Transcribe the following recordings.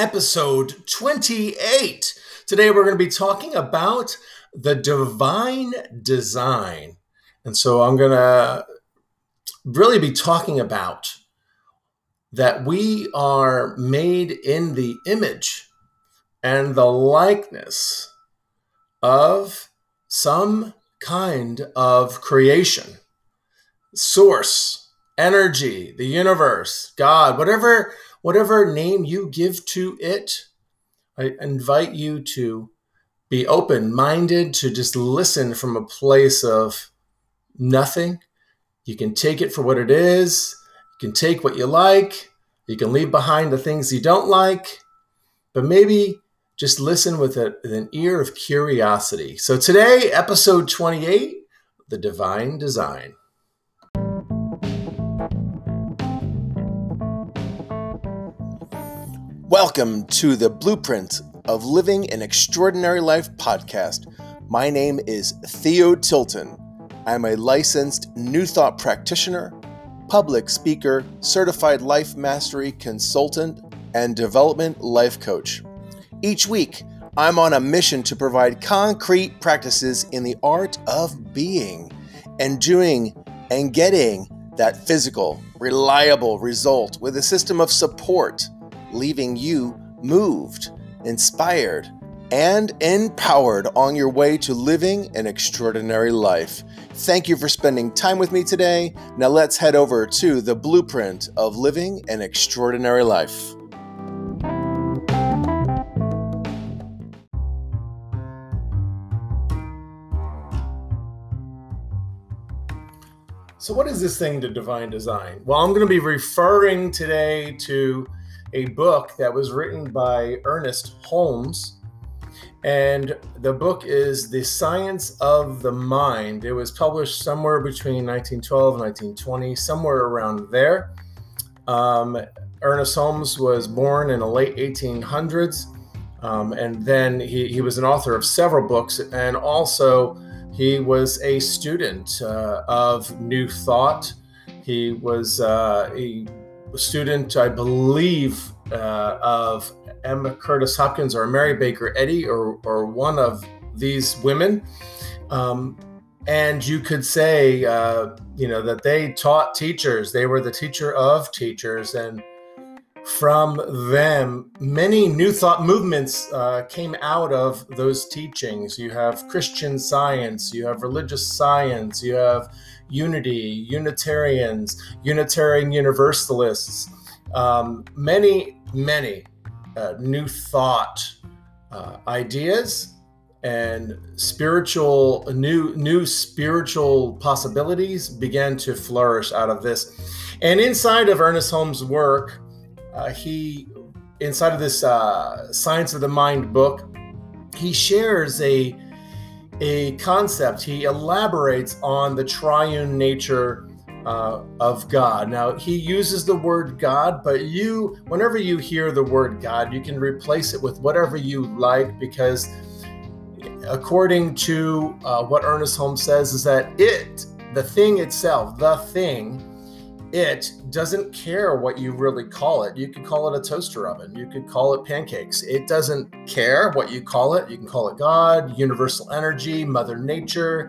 episode 28. Today we're going to be talking about the divine design. And so I'm going to really be talking about that we are made in the image and the likeness of some kind of creation, source, energy, the universe, God, whatever whatever name you give to it, I invite you to be open minded, to just listen from a place of nothing. You can take it for what it is, you can take what you like, you can leave behind the things you don't like, but maybe just listen with, a, with an ear of curiosity. So today, episode 28 The Divine Design. Welcome to the Blueprint of Living an Extraordinary Life podcast. My name is Theo Tilton. I'm a licensed New Thought practitioner, public speaker, certified life mastery consultant, and development life coach. Each week, I'm on a mission to provide concrete practices in the art of being and doing and getting that physical, reliable result with a system of support leaving you moved, inspired, and empowered on your way to living an extraordinary life. Thank you for spending time with me today. Now let's head over to the blueprint of living an extraordinary life. So, what is this thing to divine design? Well, I'm going to be referring today to a book that was written by Ernest Holmes. And the book is The Science of the Mind. It was published somewhere between 1912 and 1920, somewhere around there. Um, Ernest Holmes was born in the late 1800s. Um, and then he, he was an author of several books. And also, he was a student uh, of New Thought. He was uh, he student, I believe, uh, of Emma Curtis Hopkins or Mary Baker Eddy or, or one of these women. Um, and you could say, uh, you know, that they taught teachers, they were the teacher of teachers. And from them, many new thought movements uh, came out of those teachings. You have Christian science, you have religious science, you have unity, Unitarians, Unitarian Universalists, um, many, many uh, new thought uh, ideas and spiritual new new spiritual possibilities began to flourish out of this. And inside of ernest holmes work uh, he inside of this uh, science of the mind book he shares a a concept. He elaborates on the triune nature uh, of God. Now, he uses the word God, but you, whenever you hear the word God, you can replace it with whatever you like because, according to uh, what Ernest Holmes says, is that it, the thing itself, the thing, it doesn't care what you really call it. You could call it a toaster oven. You could call it pancakes. It doesn't care what you call it. You can call it God, universal energy, Mother Nature.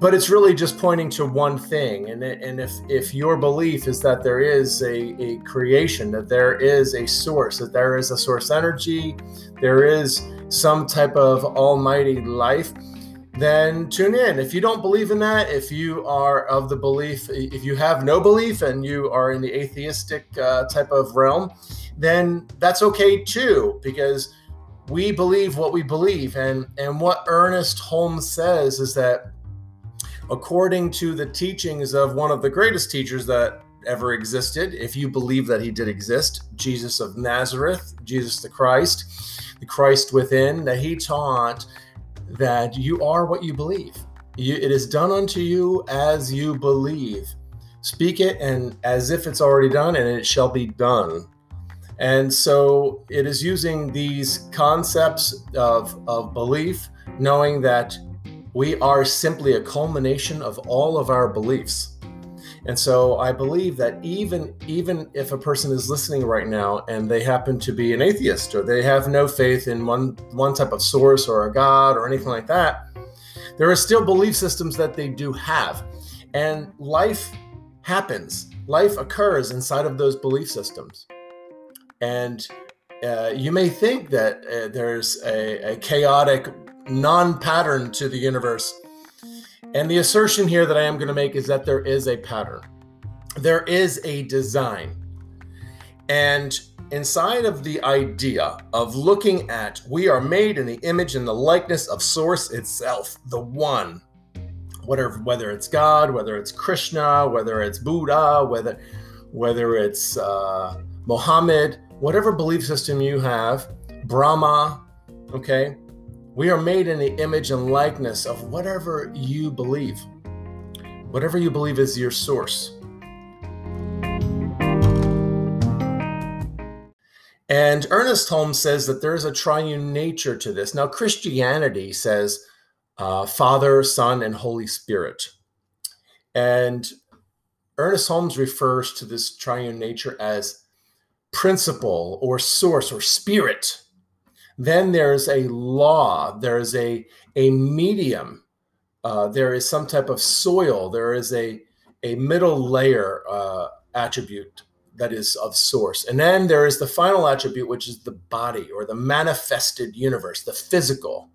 But it's really just pointing to one thing. And, and if, if your belief is that there is a, a creation, that there is a source, that there is a source energy, there is some type of almighty life, then tune in. If you don't believe in that, if you are of the belief, if you have no belief and you are in the atheistic uh, type of realm, then that's okay too, because we believe what we believe. And, and what Ernest Holmes says is that according to the teachings of one of the greatest teachers that ever existed, if you believe that he did exist, Jesus of Nazareth, Jesus the Christ, the Christ within, that he taught that you are what you believe. You, it is done unto you as you believe. Speak it and as if it's already done, and it shall be done. And so it is using these concepts of, of belief, knowing that we are simply a culmination of all of our beliefs. And so I believe that even even if a person is listening right now and they happen to be an atheist or they have no faith in one one type of source or a god or anything like that, there are still belief systems that they do have. And life happens. Life occurs inside of those belief systems. And uh, you may think that uh, there's a, a chaotic non pattern to the universe and the assertion here that I am going to make is that there is a pattern, there is a design. And inside of the idea of looking at we are made in the image and the likeness of source itself, the one, whatever whether it's God, whether it's Krishna, whether it's Buddha, whether whether it's uh, Mohammed, whatever belief system you have, Brahma, okay, we are made in the image and likeness of whatever you believe, whatever you believe is your source. And Ernest Holmes says that there is a triune nature to this. Now, Christianity says uh, Father, Son, and Holy Spirit. And Ernest Holmes refers to this triune nature as principle or source or spirit. Then there's a law, there's a, a medium, uh, there is some type of soil, there is a, a middle layer uh, attribute that is of source. And then there is the final attribute, which is the body or the manifested universe, the physical.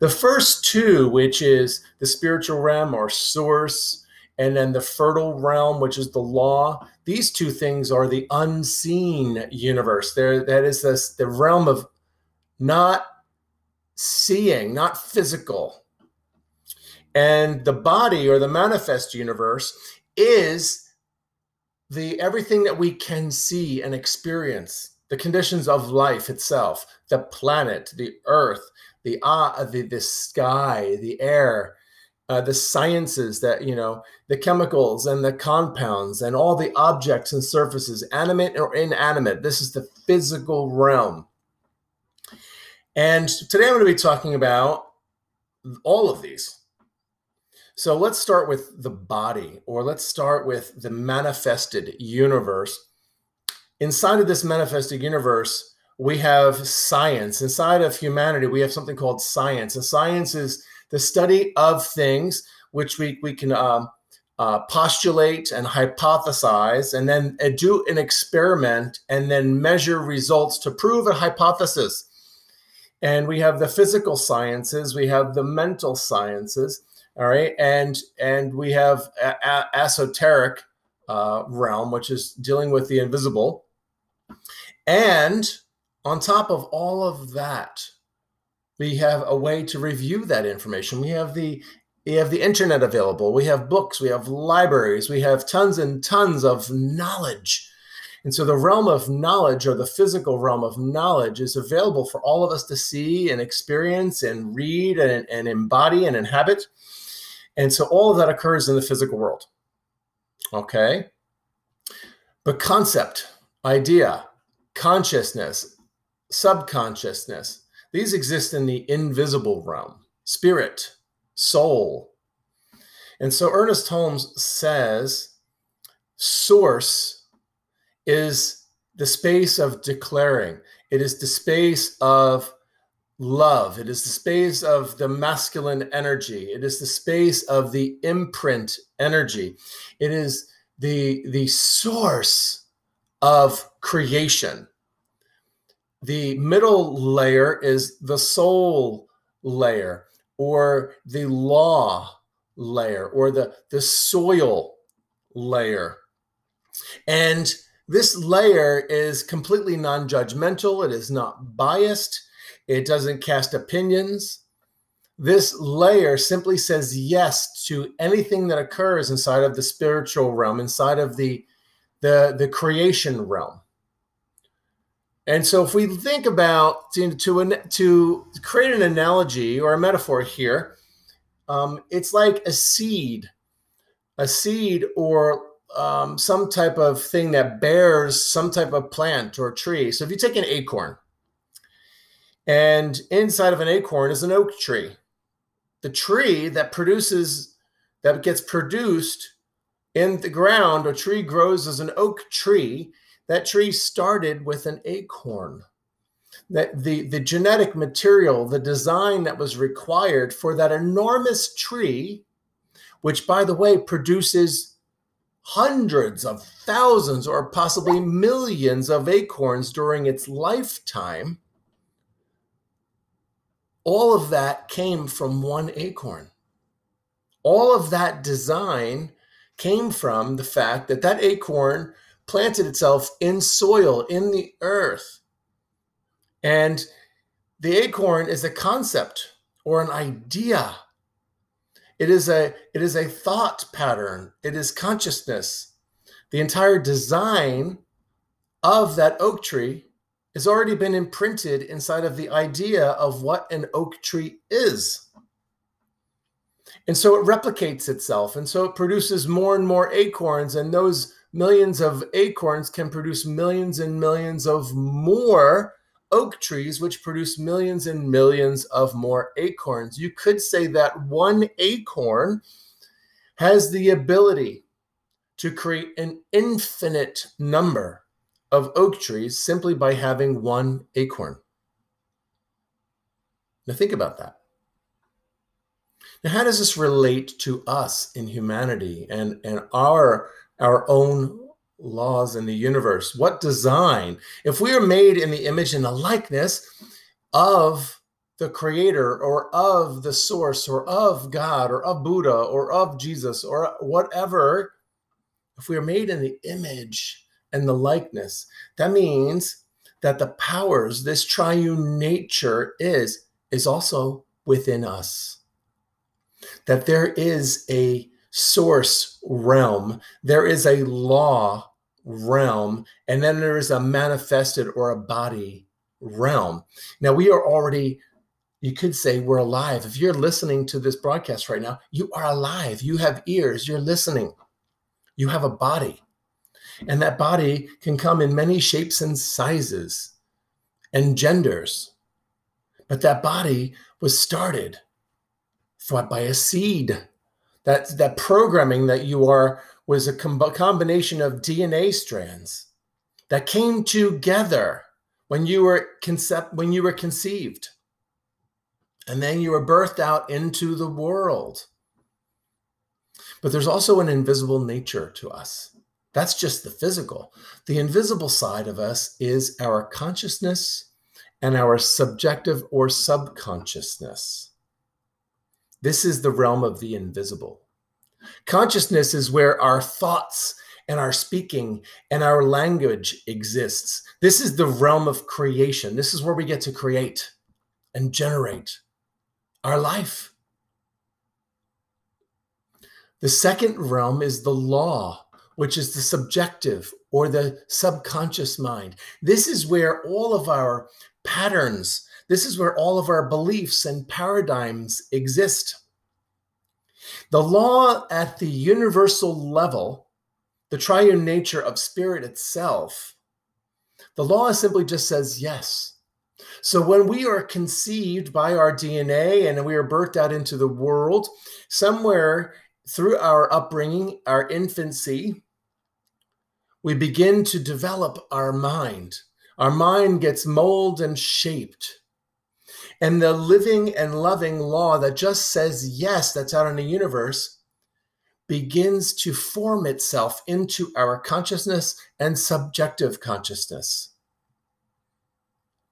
The first two, which is the spiritual realm or source, and then the fertile realm, which is the law, these two things are the unseen universe. There, that is this, the realm of not seeing, not physical. And the body or the manifest universe is the everything that we can see and experience, the conditions of life itself, the planet, the earth, the uh, the, the sky, the air, uh, the sciences that you know the chemicals and the compounds and all the objects and surfaces animate or inanimate this is the physical realm and today I'm going to be talking about all of these. So let's start with the body, or let's start with the manifested universe. Inside of this manifested universe, we have science. Inside of humanity, we have something called science. And science is the study of things which we, we can um, uh, postulate and hypothesize, and then uh, do an experiment and then measure results to prove a hypothesis. And we have the physical sciences, we have the mental sciences, all right, and and we have a- a- esoteric uh, realm, which is dealing with the invisible. And on top of all of that, we have a way to review that information. We have the we have the internet available. We have books. We have libraries. We have tons and tons of knowledge and so the realm of knowledge or the physical realm of knowledge is available for all of us to see and experience and read and, and embody and inhabit. And so all of that occurs in the physical world. Okay. But concept, idea, consciousness, subconsciousness, these exist in the invisible realm, spirit, soul. And so Ernest Holmes says source is the space of declaring. It is the space of love. It is the space of the masculine energy. It is the space of the imprint energy. It is the, the source of creation. The middle layer is the soul layer or the law layer or the, the soil layer. And this layer is completely non judgmental, it is not biased, it doesn't cast opinions. This layer simply says yes to anything that occurs inside of the spiritual realm, inside of the, the, the creation realm. And so, if we think about to, to, to create an analogy or a metaphor here, um, it's like a seed, a seed or um, some type of thing that bears some type of plant or tree. So if you take an acorn, and inside of an acorn is an oak tree, the tree that produces that gets produced in the ground, a tree grows as an oak tree. That tree started with an acorn. That the, the genetic material, the design that was required for that enormous tree, which by the way produces hundreds of thousands or possibly millions of acorns during its lifetime, all of that came from one acorn. All of that design came from the fact that that acorn planted itself in soil, in the earth. And the acorn is a concept or an idea. It is a it is a thought pattern. It is consciousness. The entire design of that oak tree has already been imprinted inside of the idea of what an oak tree is. And so it replicates itself. And so it produces more and more acorns. And those millions of acorns can produce millions and millions of more oak trees, which produce millions and millions of more acorns. You could say that one acorn has the ability to create an infinite number of oak trees simply by having one acorn. Now, think about that. Now, how does this relate to us in humanity and, and our, our own laws in the universe? What design? If we are made in the image and the likeness of the creator or of the source or of God or of Buddha or of Jesus or whatever, if we are made in the image and the likeness, that means that the powers this triune nature is is also within us that there is a source realm, there is a law realm, and then there is a manifested or a body realm. Now, we are already, you could say, we're alive. If you're listening to this broadcast right now, you are alive. You have ears, you're listening, you have a body. And that body can come in many shapes and sizes and genders. But that body was started by a seed. That, that programming that you are was a com- combination of DNA strands that came together when you were concept when you were conceived. And then you were birthed out into the world. But there's also an invisible nature to us. That's just the physical. The invisible side of us is our consciousness and our subjective or subconsciousness this is the realm of the invisible. Consciousness is where our thoughts and our speaking and our language exists. This is the realm of creation. This is where we get to create and generate our life. The second realm is the law, which is the subjective or the subconscious mind. This is where all of our patterns, this is where all of our beliefs and paradigms exist. The law at the universal level, the triune nature of spirit itself, the law simply just says yes. So when we are conceived by our DNA and we are birthed out into the world, somewhere through our upbringing, our infancy, we begin to develop our mind. Our mind gets molded and shaped. And the living and loving law that just says yes, that's out in the universe, begins to form itself into our consciousness and subjective consciousness.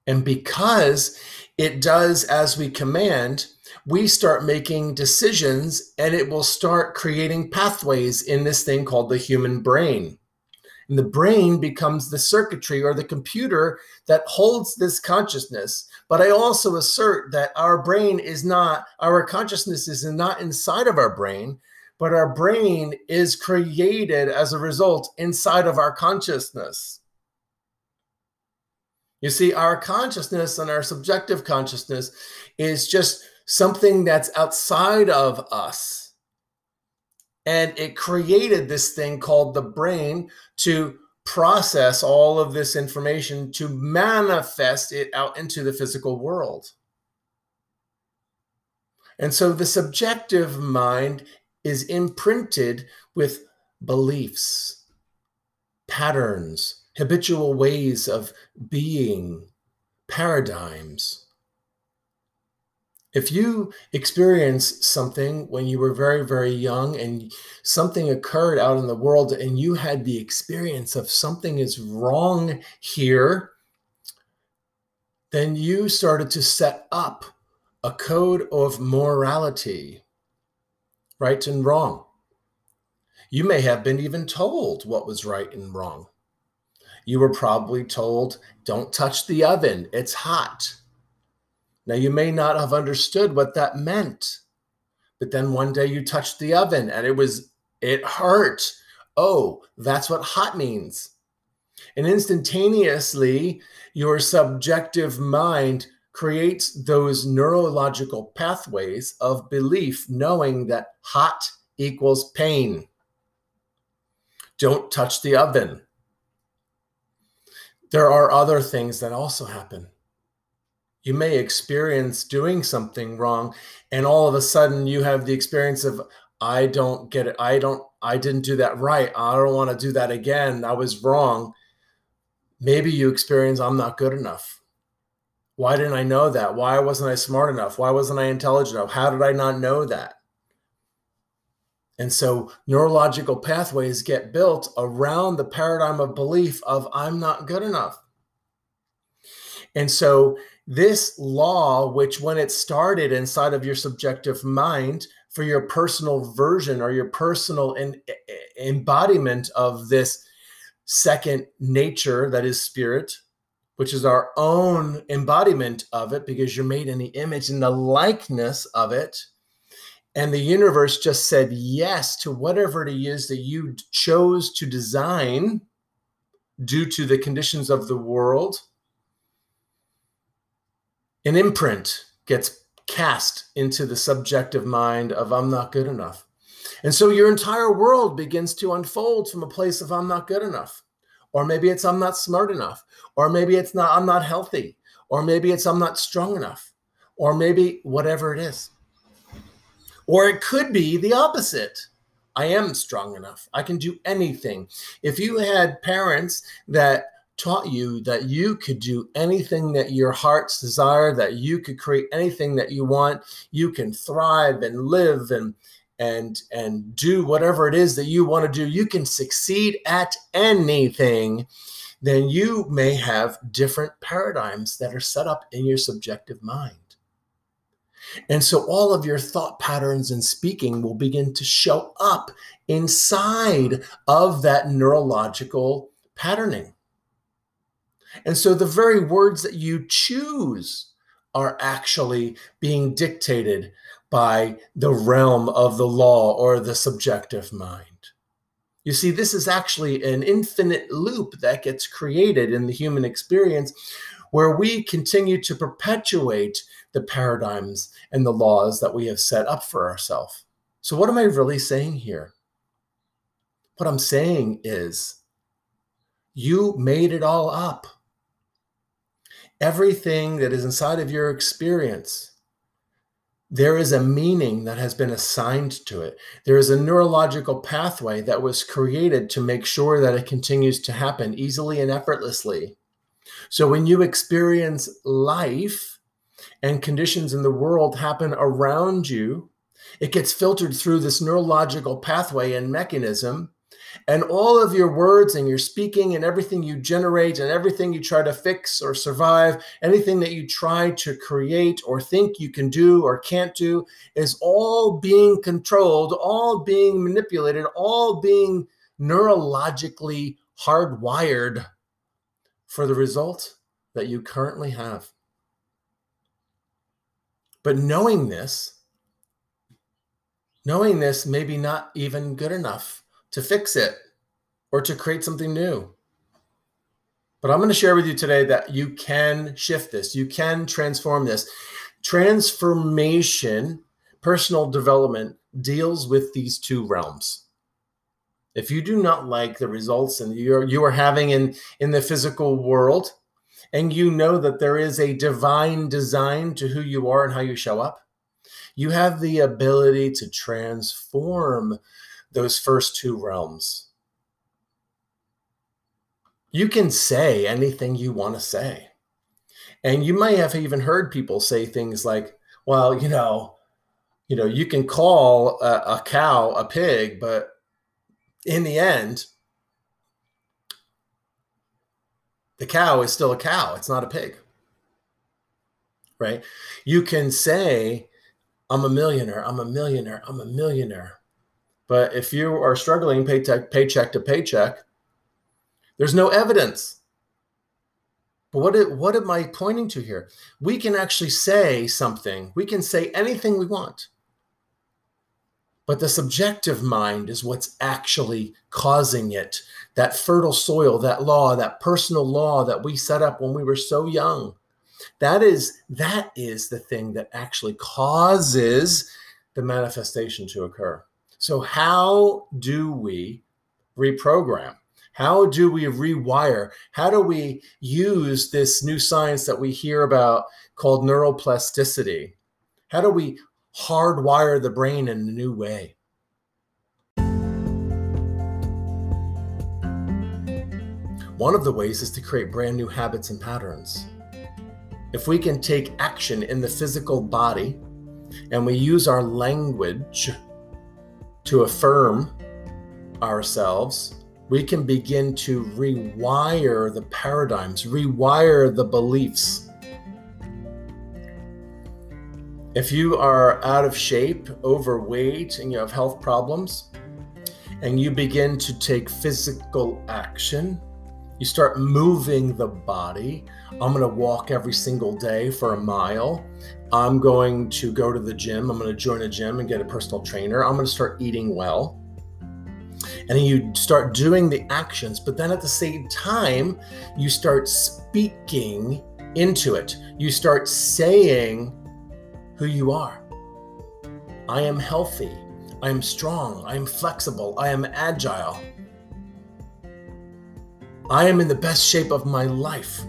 And because it does as we command, we start making decisions and it will start creating pathways in this thing called the human brain. And the brain becomes the circuitry or the computer that holds this consciousness. But I also assert that our brain is not, our consciousness is not inside of our brain, but our brain is created as a result inside of our consciousness. You see, our consciousness and our subjective consciousness is just something that's outside of us and it created this thing called the brain to process all of this information to manifest it out into the physical world. And so the subjective mind is imprinted with beliefs, patterns, habitual ways of being, paradigms. If you experience something when you were very, very young and something occurred out in the world and you had the experience of something is wrong here, then you started to set up a code of morality, right and wrong. You may have been even told what was right and wrong. You were probably told, don't touch the oven, it's hot. Now, you may not have understood what that meant, but then one day you touched the oven and it was, it hurt. Oh, that's what hot means. And instantaneously, your subjective mind creates those neurological pathways of belief, knowing that hot equals pain. Don't touch the oven. There are other things that also happen. You may experience doing something wrong, and all of a sudden you have the experience of, I don't get it. I don't, I didn't do that right. I don't want to do that again. I was wrong. Maybe you experience, I'm not good enough. Why didn't I know that? Why wasn't I smart enough? Why wasn't I intelligent enough? How did I not know that? And so neurological pathways get built around the paradigm of belief of I'm not good enough. And so this law, which when it started inside of your subjective mind for your personal version or your personal embodiment of this second nature that is spirit, which is our own embodiment of it because you're made in the image and the likeness of it and the universe just said yes to whatever it is that you chose to design due to the conditions of the world. An imprint gets cast into the subjective mind of I'm not good enough. And so your entire world begins to unfold from a place of I'm not good enough. Or maybe it's I'm not smart enough. Or maybe it's not I'm not healthy. Or maybe it's I'm not strong enough. Or maybe whatever it is. Or it could be the opposite. I am strong enough. I can do anything. If you had parents that taught you that you could do anything that your heart's desire, that you could create anything that you want, you can thrive and live and and and do whatever it is that you want to do, you can succeed at anything, then you may have different paradigms that are set up in your subjective mind. And so all of your thought patterns and speaking will begin to show up inside of that neurological patterning. And so the very words that you choose are actually being dictated by the realm of the law or the subjective mind. You see, this is actually an infinite loop that gets created in the human experience where we continue to perpetuate the paradigms and the laws that we have set up for ourselves. So, what am I really saying here? What I'm saying is, you made it all up. Everything that is inside of your experience, there is a meaning that has been assigned to it. There is a neurological pathway that was created to make sure that it continues to happen easily and effortlessly. So, when you experience life, and conditions in the world happen around you, it gets filtered through this neurological pathway and mechanism. And all of your words and your speaking and everything you generate and everything you try to fix or survive, anything that you try to create or think you can do or can't do, is all being controlled, all being manipulated, all being neurologically hardwired for the result that you currently have. But knowing this, knowing this maybe not even good enough to fix it or to create something new. But I'm going to share with you today that you can shift this, you can transform this. Transformation, personal development deals with these two realms. If you do not like the results and you're you are having in in the physical world, and you know that there is a divine design to who you are and how you show up, you have the ability to transform those first two realms. You can say anything you want to say. And you might have even heard people say things like, well, you know, you know, you can call a, a cow a pig, but in the end, the cow is still a cow. It's not a pig. Right? You can say, I'm a millionaire, I'm a millionaire, I'm a millionaire. But if you are struggling paycheck, paycheck to paycheck, there's no evidence. But what, what am I pointing to here? We can actually say something. We can say anything we want. But the subjective mind is what's actually causing it. That fertile soil, that law, that personal law that we set up when we were so young. That is that is the thing that actually causes the manifestation to occur. So how do we reprogram? How do we rewire? How do we use this new science that we hear about called neuroplasticity? How do we hardwire the brain in a new way? One of the ways is to create brand new habits and patterns. If we can take action in the physical body and we use our language to affirm ourselves, we can begin to rewire the paradigms, rewire the beliefs. If you are out of shape, overweight, and you have health problems, and you begin to take physical action, you start moving the body. I'm going to walk every single day for a mile. I'm going to go to the gym. I'm going to join a gym and get a personal trainer. I'm going to start eating well and you start doing the actions, but then at the same time, you start speaking into it. You start saying who you are. I am healthy. I am strong. I am flexible. I am agile. I am in the best shape of my life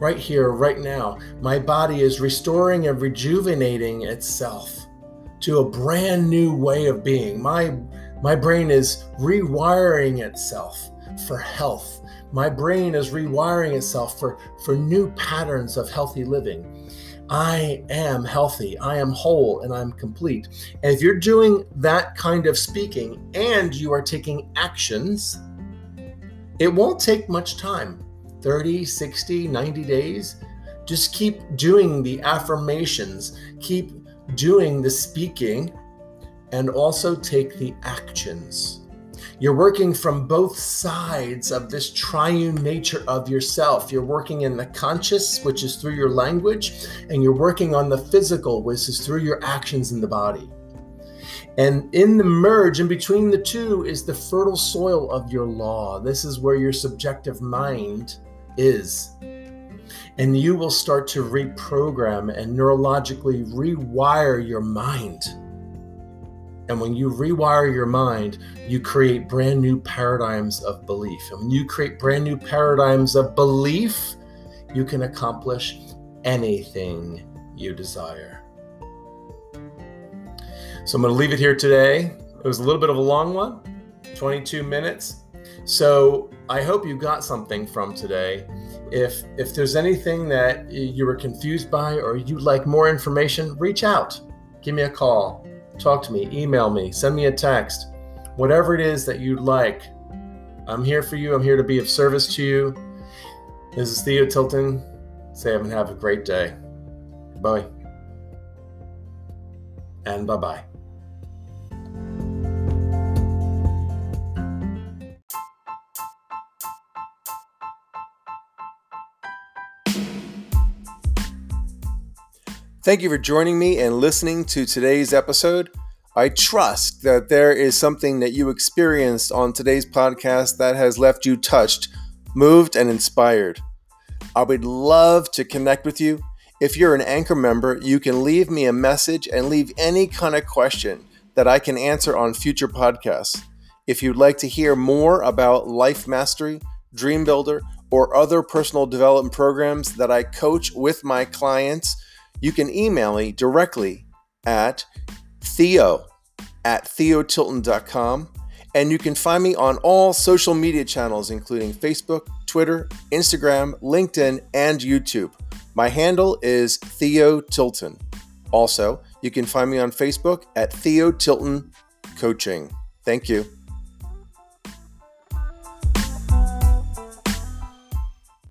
right here, right now. My body is restoring and rejuvenating itself to a brand new way of being. My my brain is rewiring itself for health. My brain is rewiring itself for, for new patterns of healthy living. I am healthy, I am whole, and I'm complete. And if you're doing that kind of speaking and you are taking actions, it won't take much time 30, 60, 90 days. Just keep doing the affirmations, keep doing the speaking, and also take the actions. You're working from both sides of this triune nature of yourself. You're working in the conscious, which is through your language, and you're working on the physical, which is through your actions in the body. And in the merge, in between the two, is the fertile soil of your law. This is where your subjective mind is. And you will start to reprogram and neurologically rewire your mind and when you rewire your mind, you create brand new paradigms of belief. And when you create brand new paradigms of belief, you can accomplish anything you desire. So I'm going to leave it here today. It was a little bit of a long one, 22 minutes. So I hope you got something from today. If if there's anything that you were confused by or you'd like more information, reach out. Give me a call talk to me, email me, send me a text, whatever it is that you'd like. I'm here for you. I'm here to be of service to you. This is Theo Tilton. Say and have a great day. Bye. And bye bye. Thank you for joining me and listening to today's episode. I trust that there is something that you experienced on today's podcast that has left you touched, moved, and inspired. I would love to connect with you. If you're an Anchor member, you can leave me a message and leave any kind of question that I can answer on future podcasts. If you'd like to hear more about Life Mastery, Dream Builder, or other personal development programs that I coach with my clients, you can email me directly at theo at theotilton.com And you can find me on all social media channels, including Facebook, Twitter, Instagram, LinkedIn, and YouTube. My handle is Theo Tilton. Also, you can find me on Facebook at Theo Tilton Coaching. Thank you.